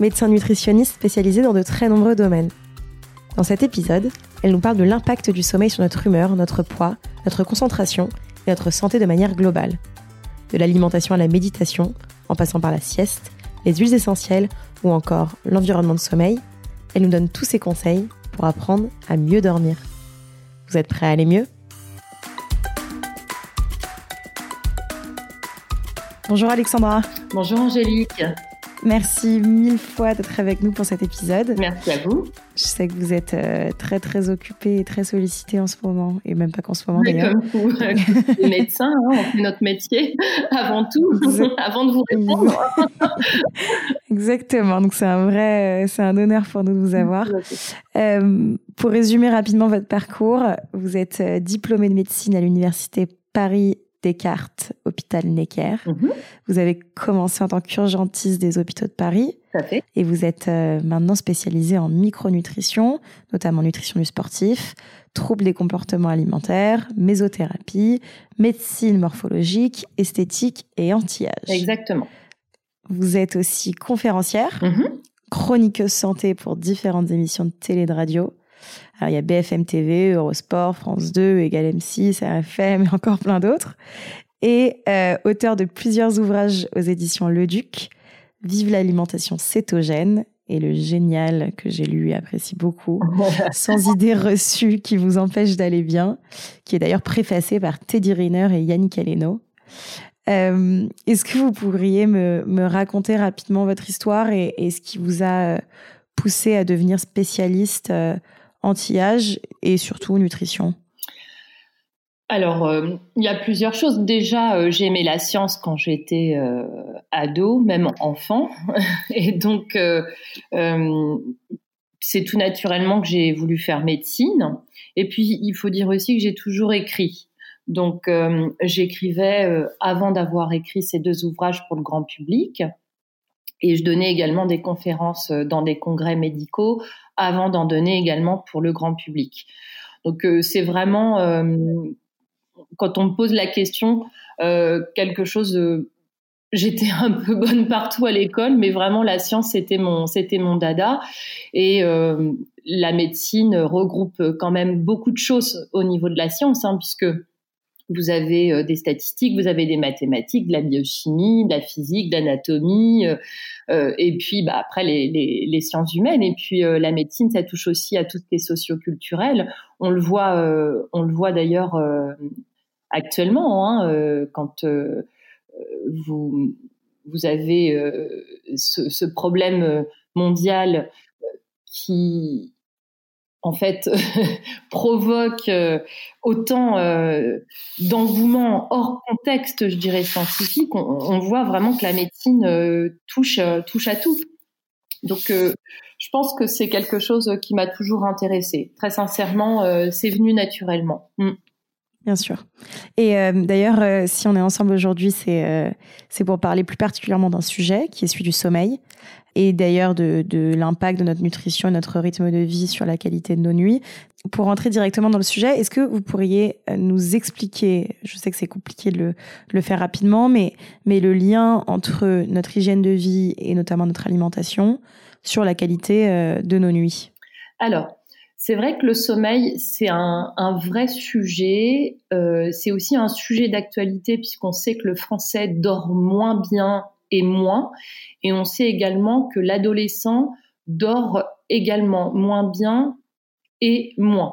médecin nutritionniste spécialisée dans de très nombreux domaines. Dans cet épisode, elle nous parle de l'impact du sommeil sur notre humeur, notre poids, notre concentration et notre santé de manière globale. De l'alimentation à la méditation, en passant par la sieste, les huiles essentielles ou encore l'environnement de sommeil, elle nous donne tous ses conseils pour apprendre à mieux dormir. Vous êtes prêts à aller mieux? Bonjour Alexandra. Bonjour Angélique. Merci mille fois d'être avec nous pour cet épisode. Merci à vous. Je sais que vous êtes euh, très très occupé et très sollicité en ce moment, et même pas qu'en ce moment d'ailleurs. Comme vous, les médecins, hein, on fait notre métier avant tout, avant de vous répondre. Exactement. Donc c'est un vrai, c'est un honneur pour nous de vous avoir. Euh, pour résumer rapidement votre parcours, vous êtes euh, diplômé de médecine à l'université Paris Descartes, hôpital Necker. Mhm. Vous avez commencé en tant qu'urgentiste des hôpitaux de Paris. fait. Et vous êtes euh, maintenant spécialisé en micronutrition, notamment nutrition du sportif, troubles des comportements alimentaires, mésothérapie, médecine morphologique, esthétique et anti-âge. Exactement. Vous êtes aussi conférencière, mhm. chroniqueuse santé pour différentes émissions de télé et de radio. Alors, il y a BFM TV, Eurosport, France 2, Égal M6, RFM et encore plein d'autres. Et euh, auteur de plusieurs ouvrages aux éditions Le Duc, Vive l'alimentation cétogène et le génial que j'ai lu et apprécie beaucoup, Sans idées reçues qui vous empêchent d'aller bien, qui est d'ailleurs préfacé par Teddy Riner et Yannick Aleno. Euh, est-ce que vous pourriez me, me, raconter rapidement votre histoire et, et, ce qui vous a poussé à devenir spécialiste euh, anti-âge et surtout nutrition alors, euh, il y a plusieurs choses. Déjà, euh, j'ai aimé la science quand j'étais euh, ado, même enfant. Et donc, c'est tout naturellement que j'ai voulu faire médecine. Et puis, il faut dire aussi que j'ai toujours écrit. Donc, j'écrivais avant d'avoir écrit ces deux ouvrages pour le grand public. Et je donnais également des conférences dans des congrès médicaux avant d'en donner également pour le grand public. Donc euh, c'est vraiment, euh, quand on me pose la question, euh, quelque chose j'étais un peu bonne partout à l'école, mais vraiment la science c'était mon c'était mon dada et la médecine regroupe quand même beaucoup de choses au niveau de la science, hein, puisque vous avez euh, des statistiques, vous avez des mathématiques, de la biochimie, de la physique, de l'anatomie, euh, euh, et puis bah, après les, sciences humaines. Et puis la médecine, ça touche aussi à tout ce qui est socioculturel. On le voit, on le voit d'ailleurs actuellement hein, quand vous avez ce, problème mondial qui en fait provoque euh, autant euh, d'engouement hors contexte, je dirais scientifique, on, voit vraiment que la médecine euh, touche touche à tout. Donc je pense que c'est quelque chose qui m'a toujours intéressée. Très sincèrement, c'est venu naturellement. Mm. Bien sûr. Et d'ailleurs, si on est ensemble aujourd'hui, c'est c'est pour parler plus particulièrement d'un sujet qui est celui du sommeil et d'ailleurs de, l'impact de notre nutrition et notre rythme de vie sur la qualité de nos nuits. Pour rentrer directement dans le sujet, est-ce que vous pourriez euh, nous expliquer, je sais que c'est compliqué de le, faire rapidement, mais, le lien entre notre hygiène de vie et notamment notre alimentation sur la qualité euh, de nos nuits? Alors, c'est vrai que le sommeil, c'est un, un, vrai sujet. Euh, c'est aussi un sujet d'actualité puisqu'on sait que le français dort moins bien moins. Et on sait également que l'adolescent dort également moins bien et moins.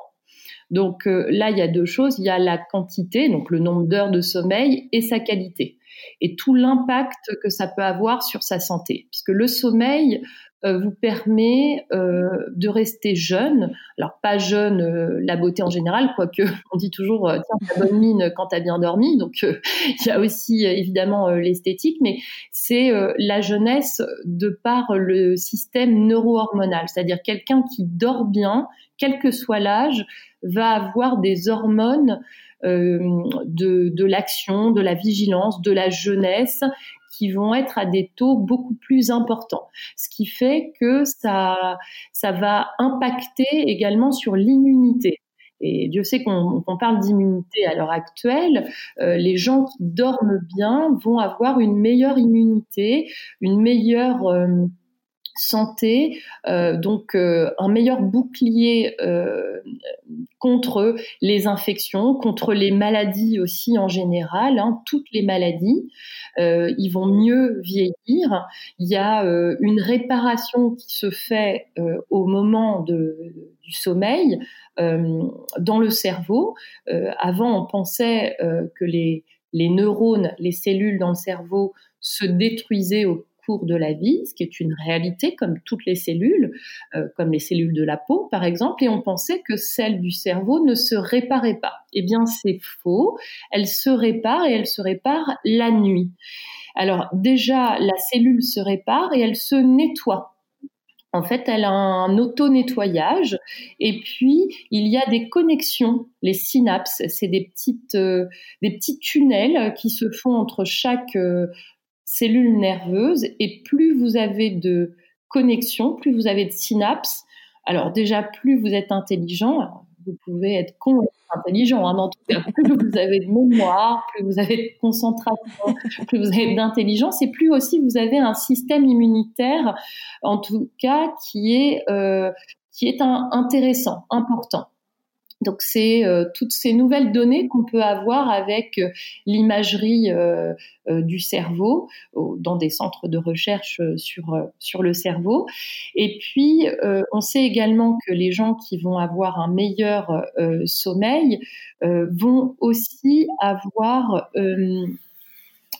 Donc euh, là, il y a deux choses. Il y a la quantité, donc le nombre d'heures de sommeil, et sa qualité. Et tout l'impact que ça peut avoir sur sa santé. Puisque le sommeil, vous permet euh, de rester jeune. Alors pas jeune, euh, la beauté en général, quoique on dit toujours tiens ta bonne mine quand t'as bien dormi. Donc il y a aussi évidemment l'esthétique, mais c'est la jeunesse de par le système neuro-hormonal, c'est-à-dire quelqu'un qui dort bien, quel que soit l'âge, va avoir des hormones de l'action, de la vigilance, de la jeunesse qui vont être à des taux beaucoup plus importants. Ce qui fait que ça, ça va impacter également sur l'immunité. Et Dieu sait qu'on parle d'immunité à l'heure actuelle. Euh, les gens qui dorment bien vont avoir une meilleure immunité, une meilleure euh, santé, euh, donc euh, un meilleur bouclier euh, contre les infections, contre les maladies aussi en général, hein, toutes les maladies. ils vont mieux vieillir. Il y a une réparation qui se fait au moment de, du sommeil dans le cerveau. avant, on pensait que les, les neurones, les cellules dans le cerveau se détruisaient au de la vie, ce qui est une réalité comme toutes les cellules, euh, comme les cellules de la peau par exemple, et on pensait que celle du cerveau ne se réparait pas. Eh bien c'est faux, elle se répare et elle se répare la nuit. Alors déjà, la cellule se répare et elle se nettoie. En fait, elle a un auto-nettoyage et puis il y a des connexions, les synapses, c'est des petites, euh, des petits tunnels qui se font entre chaque euh, cellules nerveuses et plus vous avez de connexions, plus vous avez de synapses, alors déjà plus vous êtes intelligent, vous pouvez être con intelligent, hein, en tout cas plus vous avez de mémoire, plus vous avez de concentration, plus vous avez d'intelligence et plus aussi vous avez un système immunitaire, en tout cas qui est euh, qui est intéressant, important. Donc c'est euh, toutes ces nouvelles données qu'on peut avoir avec euh, l'imagerie euh, du cerveau dans des centres de recherche sur sur le cerveau. Et puis on sait également que les gens qui vont avoir un meilleur sommeil vont aussi avoir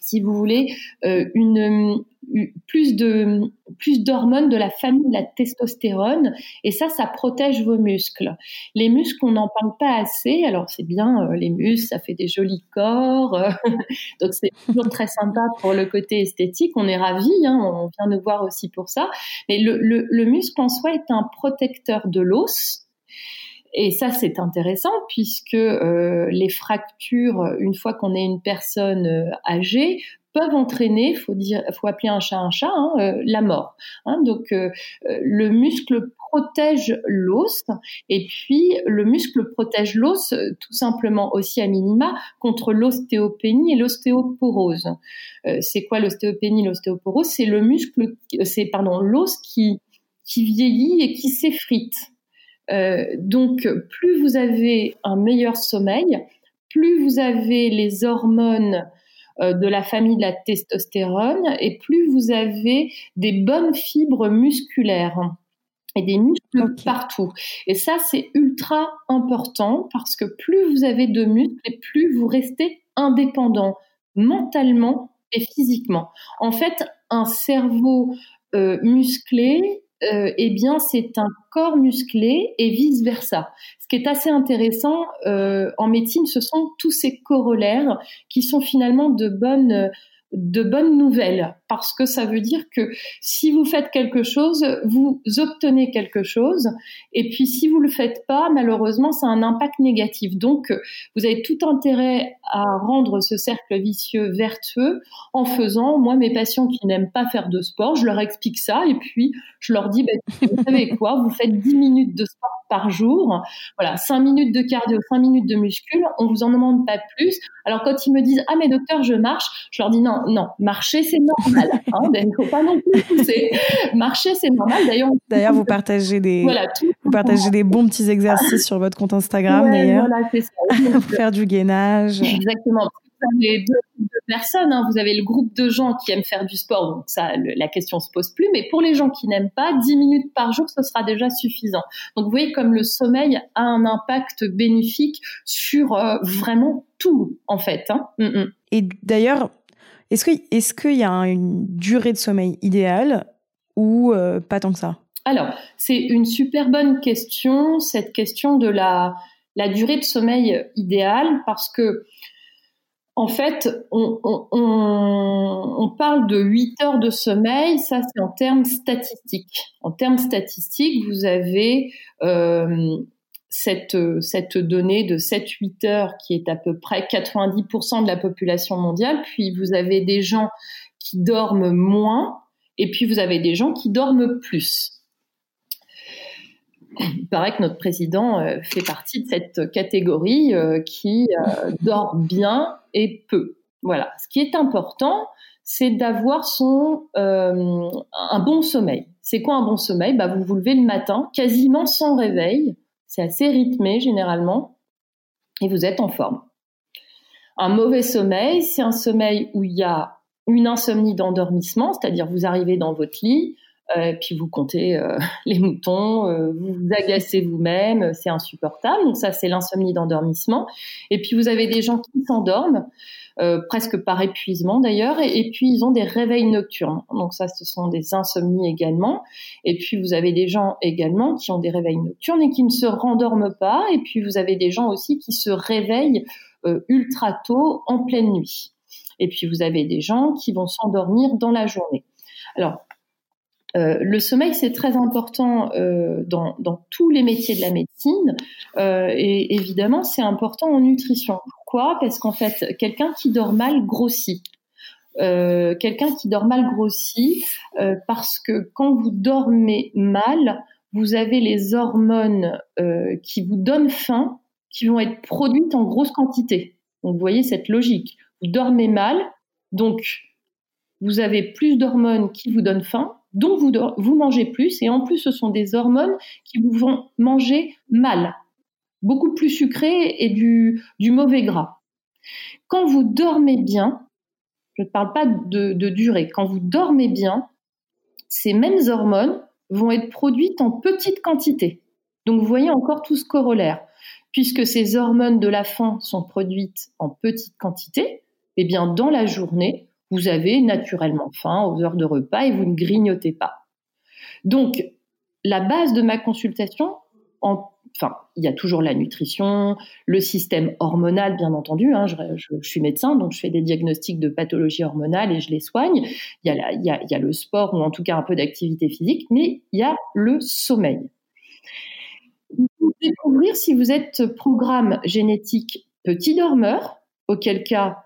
si vous voulez, euh, une, plus de plus d'hormones de la famille de la testostérone et ça ça protège vos muscles. Les muscles on n'en parle pas assez. Alors c'est bien euh, les muscles, ça fait des jolis corps. Euh, donc c'est toujours très sympa pour le côté esthétique, on est ravis hein, on vient nous voir aussi pour ça. Mais le muscle en soi est un protecteur de l'os et ça, c'est intéressant puisque euh, les fractures, une fois qu'on est une personne euh, âgée, peuvent entraîner, faut dire, faut appeler un chat un chat, hein, euh, la mort. Hein. donc le muscle protège l'os et puis le muscle protège l'os tout simplement aussi à minima contre l'ostéopénie et l'ostéoporose. c'est quoi l'ostéopénie, l'ostéoporose? C'est le muscle, c'est pardon l'os qui qui vieillit et qui s'effrite. Euh, donc, plus vous avez un meilleur sommeil, plus vous avez les hormones euh, de la famille de la testostérone et plus vous avez des bonnes fibres musculaires et des muscles partout. Et ça, c'est ultra important parce que plus vous avez de muscles et plus vous restez indépendant mentalement et physiquement. En fait, un cerveau euh, musclé euh, eh bien, c'est un corps musclé et vice versa. Ce qui est assez intéressant euh, en médecine, ce sont tous ces corollaires qui sont finalement de bonnes de bonnes nouvelles parce que ça veut dire que si vous faites quelque chose, vous obtenez quelque chose et puis si vous le faites pas, malheureusement, ça a un impact négatif. Donc, vous avez tout intérêt à rendre ce cercle vicieux vertueux en faisant, moi, mes patients qui n'aiment pas faire de sport, je leur explique ça et puis je leur dis, ben, vous savez quoi, vous faites 10 minutes de sport par jour. Voilà, 5 minutes de cardio, 5 minutes de muscule, on vous en demande pas plus. Alors quand ils me disent "Ah mais docteur, je marche." Je leur dis "Non, non, marcher c'est normal hein, il ne faut pas non plus pousser. Marcher c'est normal d'ailleurs. D'ailleurs, vous partagez des vous partagez des bons petits exercices sur votre compte Instagram d'ailleurs. Voilà, c'est ça. pour faire du gainage. Exactement vous avez deux, personnes. Hein. Vous avez le groupe de gens qui aiment faire du sport, donc ça, la question se pose plus. Mais pour les gens qui n'aiment pas, 10 minutes par jour, ce sera déjà suffisant. Donc vous voyez comme le sommeil a un impact bénéfique sur euh, vraiment tout, en fait. Hein. Mm, mm. Et d'ailleurs, est-ce qu'il est y a une durée de sommeil idéale ou pas tant que ça? Alors, c'est une super bonne question, cette question de la, la durée de sommeil idéale, parce que en fait, on, parle de 8 heures de sommeil, ça c'est en termes statistiques. En termes statistiques, vous avez euh, cette, cette donnée de 7-8 heures qui est à peu près 90% de la population mondiale, puis vous avez des gens qui dorment moins, et puis vous avez des gens qui dorment plus il paraît que notre président euh, fait partie de cette catégorie euh, qui euh, dort bien et peu. Voilà. Ce qui est important, c'est d'avoir son un bon sommeil. C'est quoi un bon sommeil? Bah, Vous vous levez le matin, quasiment sans réveil. C'est assez rythmé généralement, et vous êtes en forme. Un mauvais sommeil, c'est un sommeil où il y a une insomnie d'endormissement, c'est-à-dire vous arrivez dans votre lit, euh, puis vous comptez euh, les moutons, euh, vous vous agacez vous-même, c'est insupportable. Donc ça, c'est l'insomnie d'endormissement. Et puis vous avez des gens qui s'endorment, presque par épuisement d'ailleurs, et, puis ils ont des réveils nocturnes. Donc ça, ce sont des insomnies également. Et puis vous avez des gens également qui ont des réveils nocturnes et qui ne se rendorment pas. Et puis vous avez des gens aussi qui se réveillent ultra tôt en pleine nuit. Et puis vous avez des gens qui vont s'endormir dans la journée. Alors, euh, le sommeil, c'est très important euh, dans, tous les métiers de la médecine euh, et évidemment, c'est important en nutrition. Pourquoi? Parce qu'en fait, quelqu'un qui dort mal grossit. quelqu'un qui dort mal grossit parce que quand vous dormez mal, vous avez les hormones qui vous donnent faim qui vont être produites en grosse quantité. Donc vous voyez cette logique. Vous dormez mal, donc vous avez plus d'hormones qui vous donnent faim, donc vous, vous mangez plus, et en plus ce sont des hormones qui vous vont manger mal, beaucoup plus sucré et du, mauvais gras. Quand vous dormez bien, je ne parle pas de, de durée, quand vous dormez bien, ces mêmes hormones vont être produites en petite quantité. Donc vous voyez encore tout ce corollaire. Puisque ces hormones de la faim sont produites en petite quantité, eh bien dans la journée, vous avez naturellement faim aux heures de repas et vous ne grignotez pas. Donc, la base de ma consultation, enfin, il y a toujours la nutrition, le système hormonal, bien entendu. Hein, je, suis médecin, donc je fais des diagnostics de pathologie hormonale et je les soigne. Il y, a le sport ou en tout cas un peu d'activité physique, mais il y a le sommeil. Découvrir si vous êtes programme génétique petit dormeur, auquel cas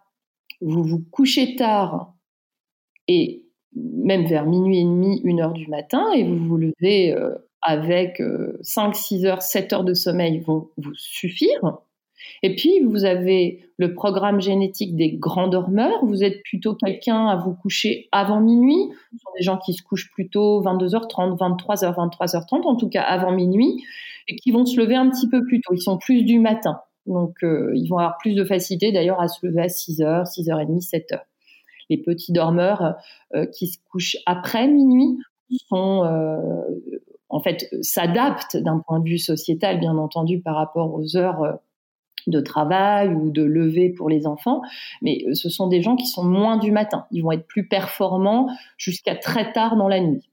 vous vous couchez tard et même vers minuit et demi, une heure du matin, et vous vous levez euh, avec 5, euh, 6 heures, 7 heures de sommeil vont vous suffire. Et puis, vous avez le programme génétique des grands dormeurs. Vous êtes plutôt quelqu'un à vous coucher avant minuit. Ce sont des gens qui se couchent plutôt 22h30, 23h, 23h30, en tout cas avant minuit, et qui vont se lever un petit peu plus tôt. Ils sont plus du matin. Donc, euh, ils vont avoir plus de facilité d'ailleurs à se lever à 6 h 6h30, 7h. Les petits dormeurs euh, qui se couchent après minuit sont, euh, en fait, s'adaptent d'un point de vue sociétal, bien entendu, par rapport aux heures de travail ou de lever pour les enfants, mais ce sont des gens qui sont moins du matin. Ils vont être plus performants jusqu'à très tard dans la nuit.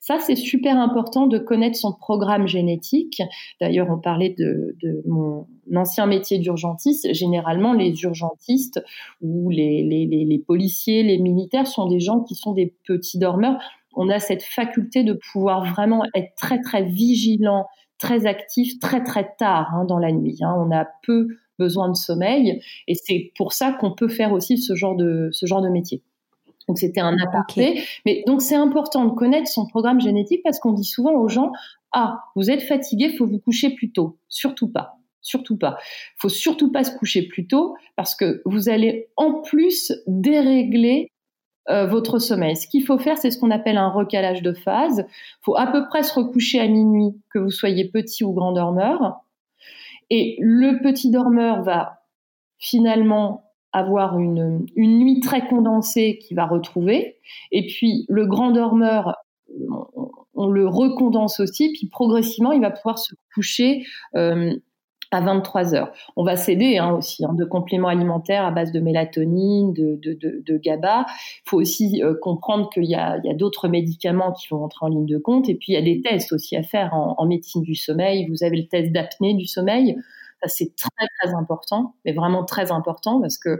Ça, c'est super important de connaître son programme génétique. D'ailleurs, on parlait de, mon ancien métier d'urgentiste. Généralement, les urgentistes ou les, policiers, les militaires sont des gens qui sont des petits dormeurs. On a cette faculté de pouvoir vraiment être très, très vigilant, très actif, très, très tard hein, dans la nuit. Hein. On a peu besoin de sommeil et c'est pour ça qu'on peut faire aussi ce genre de, ce genre de métier. Donc c'était un aparté. Mais donc c'est important de connaître son programme génétique parce qu'on dit souvent aux gens ah vous êtes fatigué, faut vous coucher plus tôt. Surtout pas. Surtout pas. Faut surtout pas se coucher plus tôt parce que vous allez en plus dérégler euh, votre sommeil. Ce qu'il faut faire, c'est ce qu'on appelle un recalage de phase. Faut à peu près se recoucher à minuit, que vous soyez petit ou grand dormeur. Et le petit dormeur va finalement avoir une, une nuit très condensée qu'il va retrouver. Et puis le grand dormeur, on, le recondense aussi, puis progressivement, il va pouvoir se coucher euh, à 23 heures. On va s'aider hein, aussi hein, de compléments alimentaires à base de mélatonine, de, de, de, de GABA. Il faut aussi euh, comprendre qu'il y a, a d'autres médicaments qui vont entrer en ligne de compte. Et puis, il y a des tests aussi à faire en médecine du sommeil. Vous avez le test d'apnée du sommeil. Ça, c'est très, très important, mais vraiment très important parce que,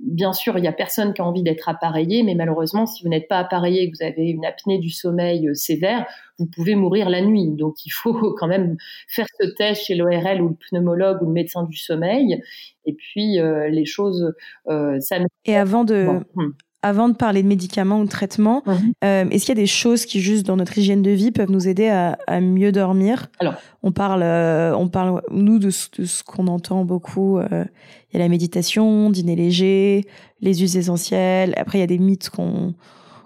bien sûr, il n'y a personne qui a envie d'être appareillé, mais malheureusement, si vous n'êtes pas appareillé et que vous avez une apnée du sommeil euh, sévère, vous pouvez mourir la nuit. Donc, il faut quand même faire ce test chez l'ORL ou le pneumologue ou le médecin du sommeil. Et puis, euh, les choses, euh, ça. Et avant de, hmm avant de parler de médicaments ou de traitements, euh, est-ce qu'il y a des choses qui, juste dans notre hygiène de vie, peuvent nous aider à, mieux dormir? Alors, on parle, euh, on parle, nous, de, ce qu'on entend beaucoup. Euh, il y a la méditation, dîner léger, les huiles essentielles. Après, il y a des mythes qu'on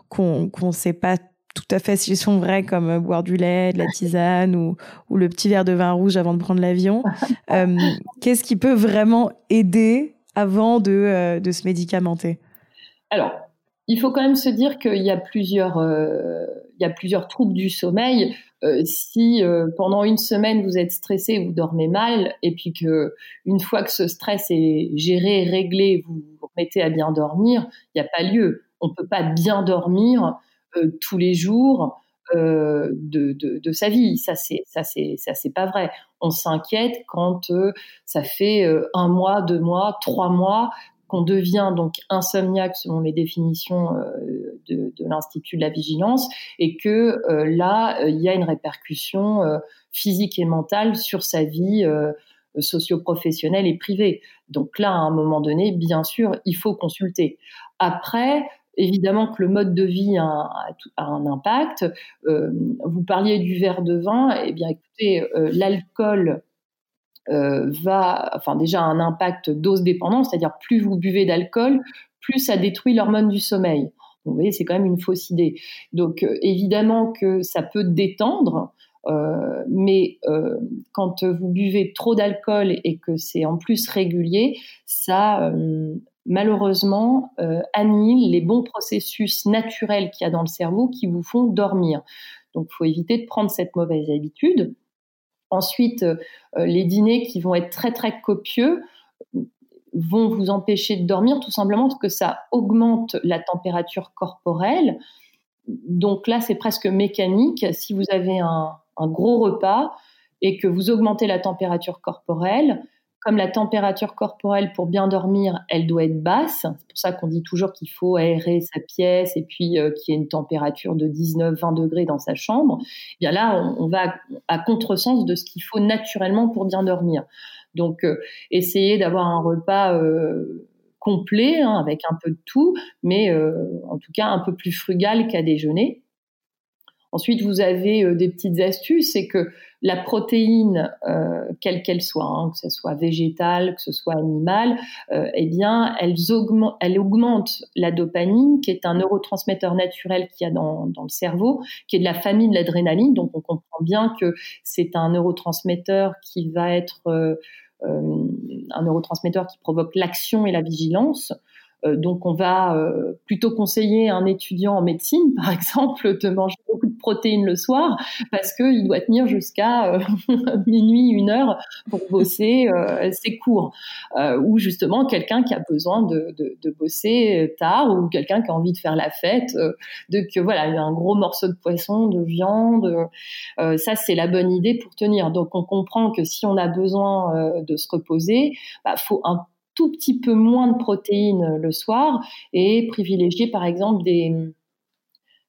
qu'on ne sait pas tout à fait s'ils sont vrais, comme boire du lait, de la tisane ou, ou le petit verre de vin rouge avant de prendre l'avion. Qu'est-ce qui peut vraiment aider avant de, de se médicamenter? Alors, il faut quand même se dire qu'il y a plusieurs, euh, il y a plusieurs troubles du sommeil. Euh, si euh, pendant une semaine vous êtes stressé, vous dormez mal, et puis que une fois que ce stress est géré, réglé, vous vous remettez à bien dormir, il n'y a pas lieu. On peut pas bien dormir tous les jours. De, sa vie. Ça, c'est pas vrai. On s'inquiète quand ça fait un mois, deux mois, trois mois qu'on devient donc insomniaque selon les définitions euh, de, l'Institut de la vigilance et que euh, là, euh, il y a une répercussion physique et mentale sur sa vie socio-professionnelle et privée. Donc là, à un moment donné, bien sûr, il faut consulter. Après, évidemment que le mode de vie a, un impact. vous parliez du verre de vin, eh bien écoutez, l'alcool va, enfin déjà un impact dose dépendant, c'est-à-dire plus vous buvez d'alcool, plus ça détruit l'hormone du sommeil. vous voyez, c'est quand même une fausse idée. Donc euh, évidemment que ça peut détendre, euh, mais euh, quand vous buvez trop d'alcool et que c'est en plus régulier, ça euh, malheureusement annihile les bons processus naturels qu'il y a dans le cerveau qui vous font dormir. Donc il faut éviter de prendre cette mauvaise habitude. Ensuite, euh, les dîners qui vont être très très copieux vont vous empêcher de dormir tout simplement parce que ça augmente la température corporelle. Donc là, c'est presque mécanique. Si vous avez un, un, gros repas et que vous augmentez la température corporelle, comme la température corporelle pour bien dormir, elle doit être basse. C'est pour ça qu'on dit toujours qu'il faut aérer sa pièce et puis euh, qu'il y ait une température de 19-20 degrés dans sa chambre. Eh bien là, on, va à, contresens de ce qu'il faut naturellement pour bien dormir. Donc, euh, essayer d'avoir un repas euh, complet hein, avec un peu de tout, mais en tout cas un peu plus frugal qu'à déjeuner. Ensuite, vous avez euh, des petites astuces, c'est que la protéine, euh, quelle qu'elle soit, hein, que ce soit végétale, que ce soit animale, euh, eh bien, elle augmente la dopamine, qui est un neurotransmetteur naturel qu'il y a dans, le cerveau, qui est de la famille de l'adrénaline. Donc, on comprend bien que c'est un neurotransmetteur qui va être un neurotransmetteur qui provoque l'action et la vigilance. Euh, donc, on va euh, plutôt conseiller un étudiant en médecine, par exemple, de manger beaucoup de protéines le soir parce qu'il doit tenir jusqu'à euh, minuit, une heure pour bosser ses cours. ou justement, quelqu'un qui a besoin de, de, bosser tard ou quelqu'un qui a envie de faire la fête, de que voilà, il y a un gros morceau de poisson, de viande. ça, c'est la bonne idée pour tenir. Donc, on comprend que si on a besoin de se reposer, bah, faut un petit peu moins de protéines le soir et privilégier par exemple des,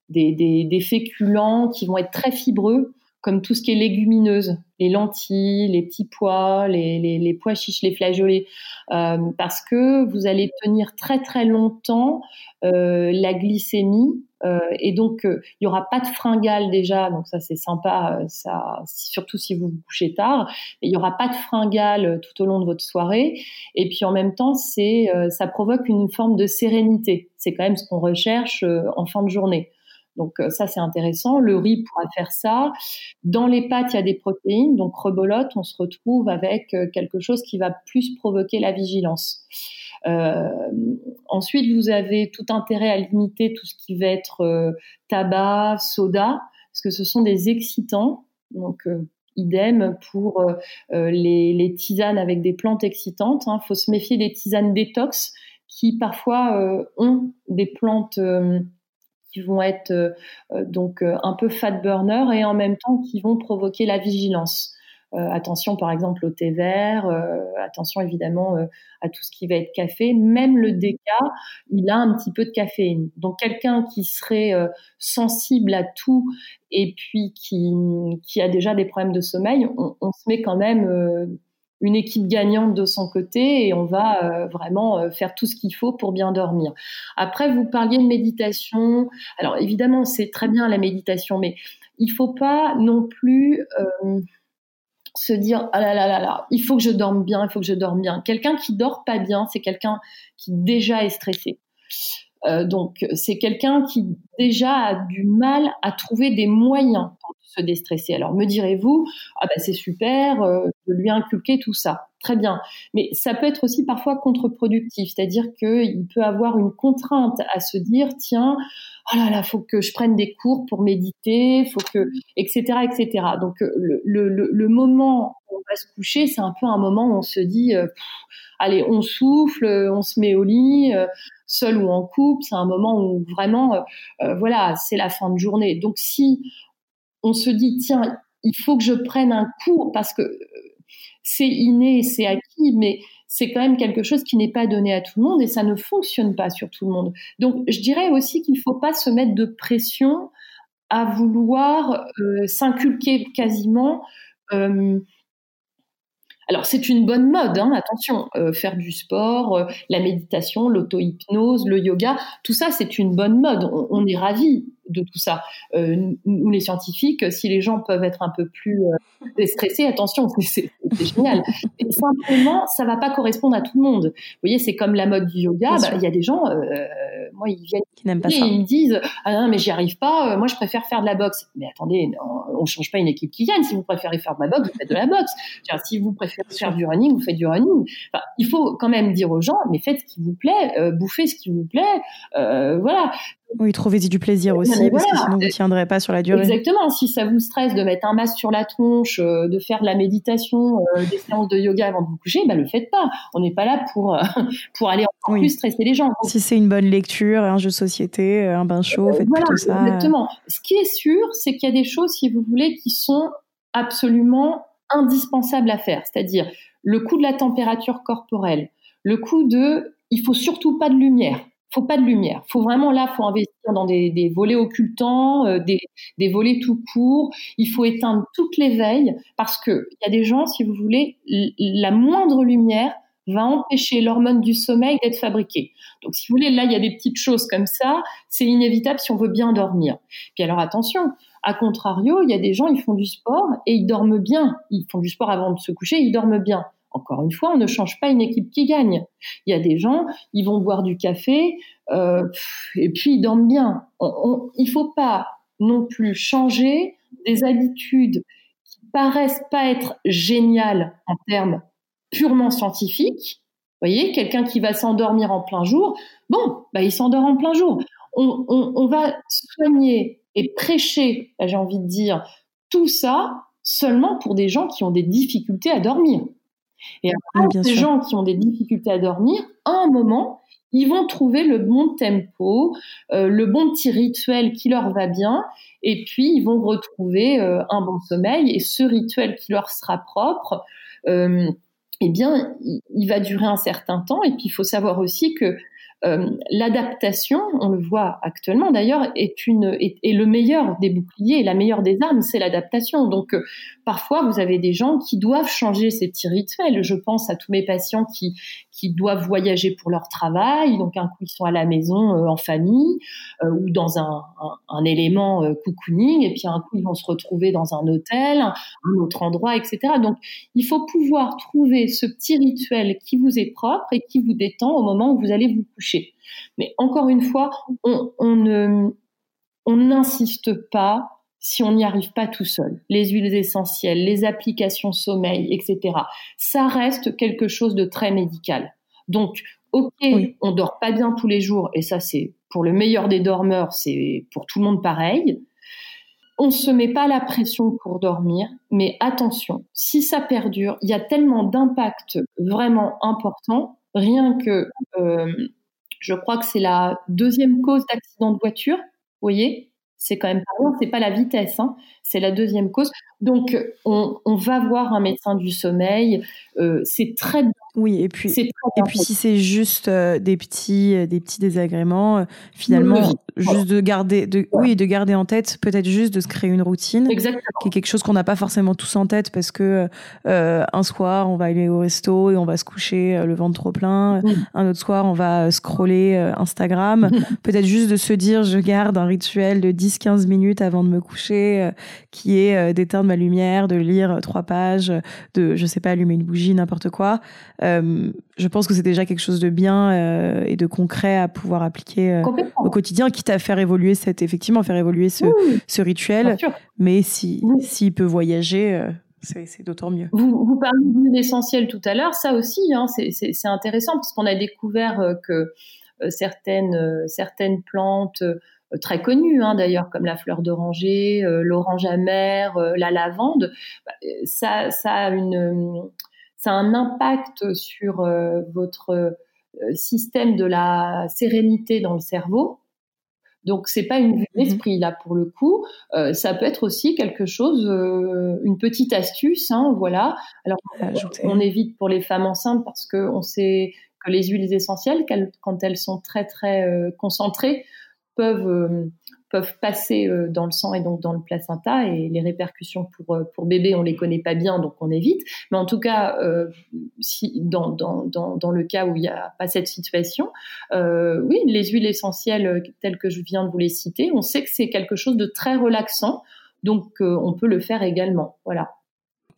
des, des, féculents qui vont être très fibreux comme tout ce qui est légumineuse, les lentilles, les petits pois, les, pois chiches, les flageolets, euh, parce que vous allez tenir très très longtemps euh, la glycémie euh, et donc, il y aura pas de fringales déjà, donc ça c'est sympa, ça, surtout si vous vous couchez tard. il y aura pas de fringales tout au long de votre soirée. Et puis en même temps, c'est, ça provoque une forme de sérénité. C'est quand même ce qu'on recherche en fin de journée. Donc ça c'est intéressant. Le riz pourra faire ça. Dans les pâtes, il y a des protéines. Donc rebolote, on se retrouve avec quelque chose qui va plus provoquer la vigilance. Euh, ensuite, vous avez tout intérêt à limiter tout ce qui va être euh, tabac, soda, parce que ce sont des excitants. Donc, euh, Idem pour les, tisanes avec des plantes excitantes. Il hein. faut se méfier des tisanes détox qui parfois ont des plantes qui vont être donc un peu fat burner et en même temps qui vont provoquer la vigilance. Euh, attention par exemple au thé vert, euh, attention évidemment euh, à tout ce qui va être café. Même le déca, il a un petit peu de caféine. Donc quelqu'un qui serait sensible à tout et puis qui, qui, a déjà des problèmes de sommeil, on, on se met quand même une équipe gagnante de son côté et on va vraiment faire tout ce qu'il faut pour bien dormir. Après, vous parliez de méditation. Alors évidemment, c'est très bien la méditation, mais il faut pas non plus se dire ah là là là là, il faut que je dorme bien, il faut que je dorme bien. Quelqu'un qui dort pas bien, c'est quelqu'un qui déjà est stressé. Euh, donc c'est quelqu'un qui déjà a du mal à trouver des moyens pour se déstresser. Alors me direz-vous, ah ben c'est super euh, de lui inculquer tout ça, très bien. Mais ça peut être aussi parfois contre-productif, c'est-à-dire qu'il peut avoir une contrainte à se dire tiens oh là là, faut que je prenne des cours pour méditer, faut que, etc., etc. Donc euh, le, moment où on va se coucher, c'est un peu un moment où on se dit, euh, allez, on souffle, on se met au lit, seul ou en couple. C'est un moment où vraiment, voilà, c'est la fin de journée. Donc si on se dit, tiens, il faut que je prenne un cours parce que c'est inné, c'est acquis, mais c'est quand même quelque chose qui n'est pas donné à tout le monde et ça ne fonctionne pas sur tout le monde. Donc, je dirais aussi qu'il ne faut pas se mettre de pression à vouloir euh, s'inculquer quasiment. Euh, alors c'est une bonne mode, hein, attention, euh, faire du sport, la méditation, l'auto-hypnose, le yoga, tout ça c'est une bonne mode. On, on est ravis de tout ça. Euh, nous, les scientifiques, si les gens peuvent être un peu plus euh, déstressés, attention, c'est génial. Et simplement, ça va pas correspondre à tout le monde. Vous voyez, c'est comme la mode du yoga. Bah, il y a des gens, euh, moi, ils viennent qui n'aiment pas et ils me disent, ah non, mais j'y arrive pas. moi, je préfère faire de la boxe. Mais attendez, on change pas une équipe qui gagne. Si vous préférez faire de la boxe, vous faites de la boxe. si vous préférez faire du running, vous faites du running. il faut quand même dire aux gens, mais faites ce qui vous plaît, bouffez ce qui vous plaît. voilà. Oui, trouvez-y du plaisir aussi, parce que sinon vous ne tiendrez pas sur la durée. Exactement. Si ça vous stresse de mettre un masque sur la tronche, euh, de faire de la méditation, euh, des séances de yoga avant de vous coucher, bah le faites pas. On n'est pas là pour euh, pour aller encore plus stresser les gens. Si c'est une bonne lecture, un jeu de société, un bain chaud, faites voilà, ça. Exactement. Ce qui est sûr, c'est qu'il y a des choses, si vous voulez, qui sont absolument indispensables à faire. C'est-à-dire le coût de la température corporelle, le coût de, il faut surtout pas de lumière faut pas de lumière. Faut vraiment là, faut investir dans des, volets occultants, euh, des, des, volets tout courts. Il faut éteindre toutes les veilles parce que il y a des gens, si vous voulez, la moindre lumière va empêcher l'hormone du sommeil d'être fabriquée. Donc, si vous voulez, là, il y a des petites choses comme ça. C'est inévitable si on veut bien dormir. Puis alors, attention. À contrario, il y a des gens, ils font du sport et ils dorment bien. Ils font du sport avant de se coucher, ils dorment bien. Encore une fois, on ne change pas une équipe qui gagne. Il y a des gens, ils vont boire du café et puis ils dorment bien. il ne faut pas non plus changer des habitudes qui paraissent pas être géniales en termes purement scientifiques. Vous voyez, quelqu'un qui va s'endormir en plein jour, bon, bah, il s'endort en plein jour. On va soigner et prêcher, j'ai envie de dire, tout ça seulement pour des gens qui ont des difficultés à dormir. Et après, ces gens qui ont des difficultés à dormir, à un moment, ils vont trouver le bon tempo, euh, le bon petit rituel qui leur va bien, et puis ils vont retrouver euh, un bon sommeil. Et ce rituel qui leur sera propre, euh, eh bien, il, va durer un certain temps. Et puis, il faut savoir aussi que euh, l'adaptation, on le voit actuellement d'ailleurs, est, le meilleur des boucliers, la meilleure des armes, c'est l'adaptation. Donc euh, parfois, vous avez des gens qui doivent changer ces rituels. Je pense à tous mes patients qui, qui doivent voyager pour leur travail, donc un coup ils sont à la maison euh, en famille ou dans un, un, élément cocooning, et puis un coup ils vont se retrouver dans un hôtel, un, autre endroit, etc. Donc il faut pouvoir trouver ce petit rituel qui vous est propre et qui vous détend au moment où vous allez vous coucher. Mais encore une fois, on, ne, on n'insiste pas si on n'y arrive pas tout seul. Les huiles essentielles, les applications sommeil, etc. Ça reste quelque chose de très médical. Donc, ok, on dort pas bien tous les jours, et ça c'est pour le meilleur des dormeurs, c'est pour tout le monde pareil. on se met pas la pression pour dormir, mais attention, si ça perdure, il y a tellement d'impact vraiment important, rien que, euh, je crois que c'est la deuxième cause d'accident de voiture, vous voyez, c'est quand même pas c'est pas la vitesse, hein, c'est la deuxième cause. Donc, on, va voir un médecin du sommeil. Euh, c'est très oui, et puis, et puis si c'est juste euh, des petits, euh, des petits désagréments, finalement, juste de garder, de, oui, de garder en tête, peut-être juste de se créer une routine, Exactement. qui est quelque chose qu'on n'a pas forcément tous en tête parce que un soir on va aller au resto et on va se coucher le ventre trop plein, un autre soir on va scroller Instagram, peut-être juste de se dire je garde un rituel de 10-15 minutes avant de me coucher, qui est d'éteindre lumière, de lire trois pages, de, je sais pas, allumer une bougie, n'importe quoi. Euh, je pense que c'est déjà quelque chose de bien euh, et de concret à pouvoir appliquer euh, au quotidien, quitte à faire évoluer cette, effectivement, faire évoluer ce, ce rituel. Mais si, s'il peut voyager, c'est d'autant mieux. Vous, vous parlez de l'essentiel tout à l'heure, ça aussi, hein, c'est intéressant parce qu'on a découvert que certaines, certaines plantes très connues hein, d'ailleurs comme la fleur d'oranger, l'orange amère, la lavande, bah, ça, ça a une ça a un impact sur votre système de la sérénité dans le cerveau. Donc c'est pas une vue mhm. d'esprit là pour le coup. ça peut être aussi quelque chose, une petite astuce, hein, voilà. Alors on évite pour les femmes enceintes parce que on sait que les huiles essentielles, quand elles sont très très concentrées, peuvent euh, peuvent passer euh, dans le sang et donc dans le placenta et les répercussions pour euh, pour bébé on les connaît pas bien donc on évite. Mais en tout cas si dans, dans, dans, dans le cas où il n'y a pas cette situation oui les huiles essentielles telles que je viens de vous les citer on sait que c'est quelque chose de très relaxant donc on peut le faire également. Voilà.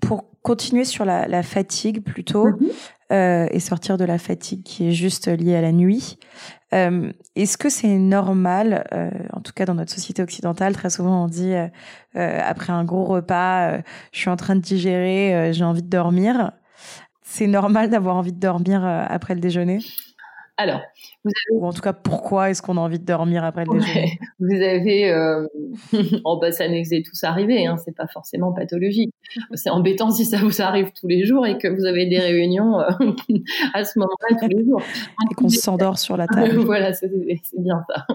Pour continuer sur la, la fatigue plutôt mm-hmm. Euh, et sortir de la fatigue qui est juste liée à la nuit. Euh, Est-ce que c'est normal, euh, en tout cas dans notre société occidentale, très souvent on dit après un gros repas, je suis en train de digérer, j'ai envie de dormir. C'est normal d'avoir envie de dormir après le déjeuner? Alors, vous avez... ou en tout cas, pourquoi est-ce qu'on a envie de dormir après le déjeuner? Vous avez, euh... oh bah ça nous est tous arrivé, hein, c'est pas forcément pathologique. C'est embêtant si ça vous arrive tous les jours et que vous avez des réunions euh, à ce moment-là tous les jours. Et qu'on s'endort sur la table. voilà, c'est bien ça.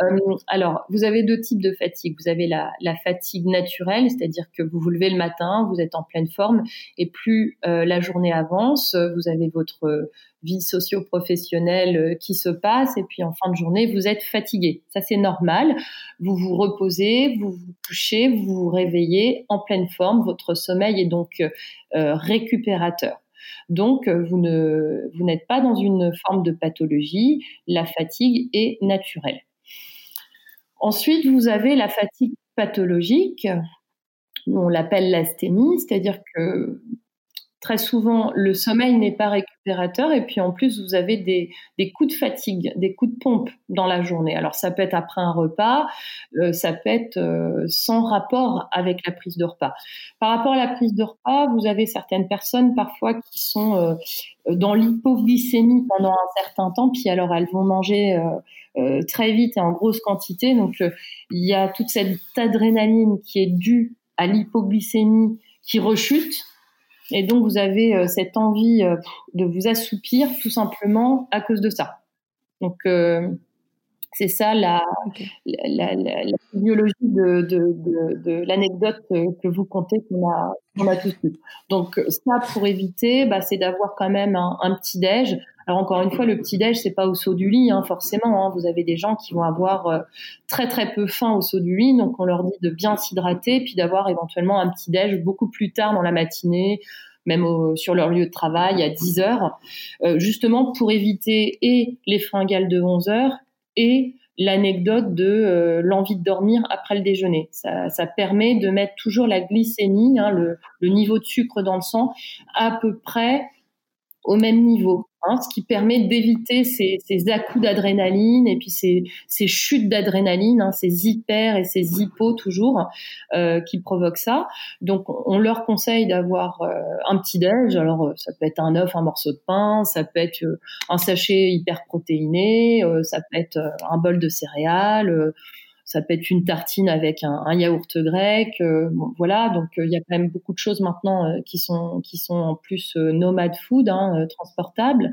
Euh, alors, vous avez deux types de fatigue. Vous avez la, la fatigue naturelle, c'est-à-dire que vous vous levez le matin, vous êtes en pleine forme, et plus euh, la journée avance, vous avez votre vie socio-professionnelle euh, qui se passe et puis en fin de journée, vous êtes fatigué. Ça, c'est normal. Vous vous reposez, vous vous couchez, vous vous réveillez en pleine forme. Votre sommeil est donc euh, euh, récupérateur. Donc, vous ne, vous n'êtes pas dans une forme de pathologie. La fatigue est naturelle. Ensuite, vous avez la fatigue pathologique. On l'appelle l'asthénie, c'est-à-dire que très souvent, le sommeil n'est pas récupérateur et puis en plus, vous avez des, coups de fatigue, des coups de pompe dans la journée. Alors, ça peut être après un repas, euh, ça peut être euh, sans rapport avec la prise de repas. Par rapport à la prise de repas, vous avez certaines personnes parfois qui sont euh, dans l'hypoglycémie pendant un certain temps, puis alors elles vont manger très vite et en grosse quantité. Donc, il y a toute cette adrénaline qui est due à l'hypoglycémie qui rechute et donc, vous avez euh, cette envie euh, de vous assoupir tout simplement à cause de ça. Donc, euh, c'est ça la, la, la, la, biologie de, de, de, de l'anecdote que vous comptez qu'on a, qu'on a tous eu. Donc ça, pour éviter, bah, c'est d'avoir quand même un, un petit déj. Alors encore une fois, le petit déj, c'est pas au saut du lit, hein, forcément. Hein. Vous avez des gens qui vont avoir euh, très très peu faim au saut du lit, donc on leur dit de bien s'hydrater, puis d'avoir éventuellement un petit déj beaucoup plus tard dans la matinée, même sur leur lieu de travail à 10 heures, euh, justement pour éviter et les fringales de 11 heures et l'anecdote de euh, l'envie de dormir après le déjeuner. Ça, permet de mettre toujours la glycémie, hein, le, niveau de sucre dans le sang, à peu près au même niveau. Hein, ce qui permet d'éviter ces, ces à-coups d'adrénaline et puis ces, ces chutes d'adrénaline, hein, ces hyper et ces hypos toujours euh, qui provoquent ça. Donc on leur conseille d'avoir euh, un petit déj. Alors euh, ça peut être un œuf, un morceau de pain, ça peut être euh, un sachet hyper protéiné, ça peut être un bol de céréales ça peut être une tartine avec un, yaourt grec. Bon, voilà, donc il y a quand même beaucoup de choses maintenant qui sont qui sont en plus nomade food, hein, transportables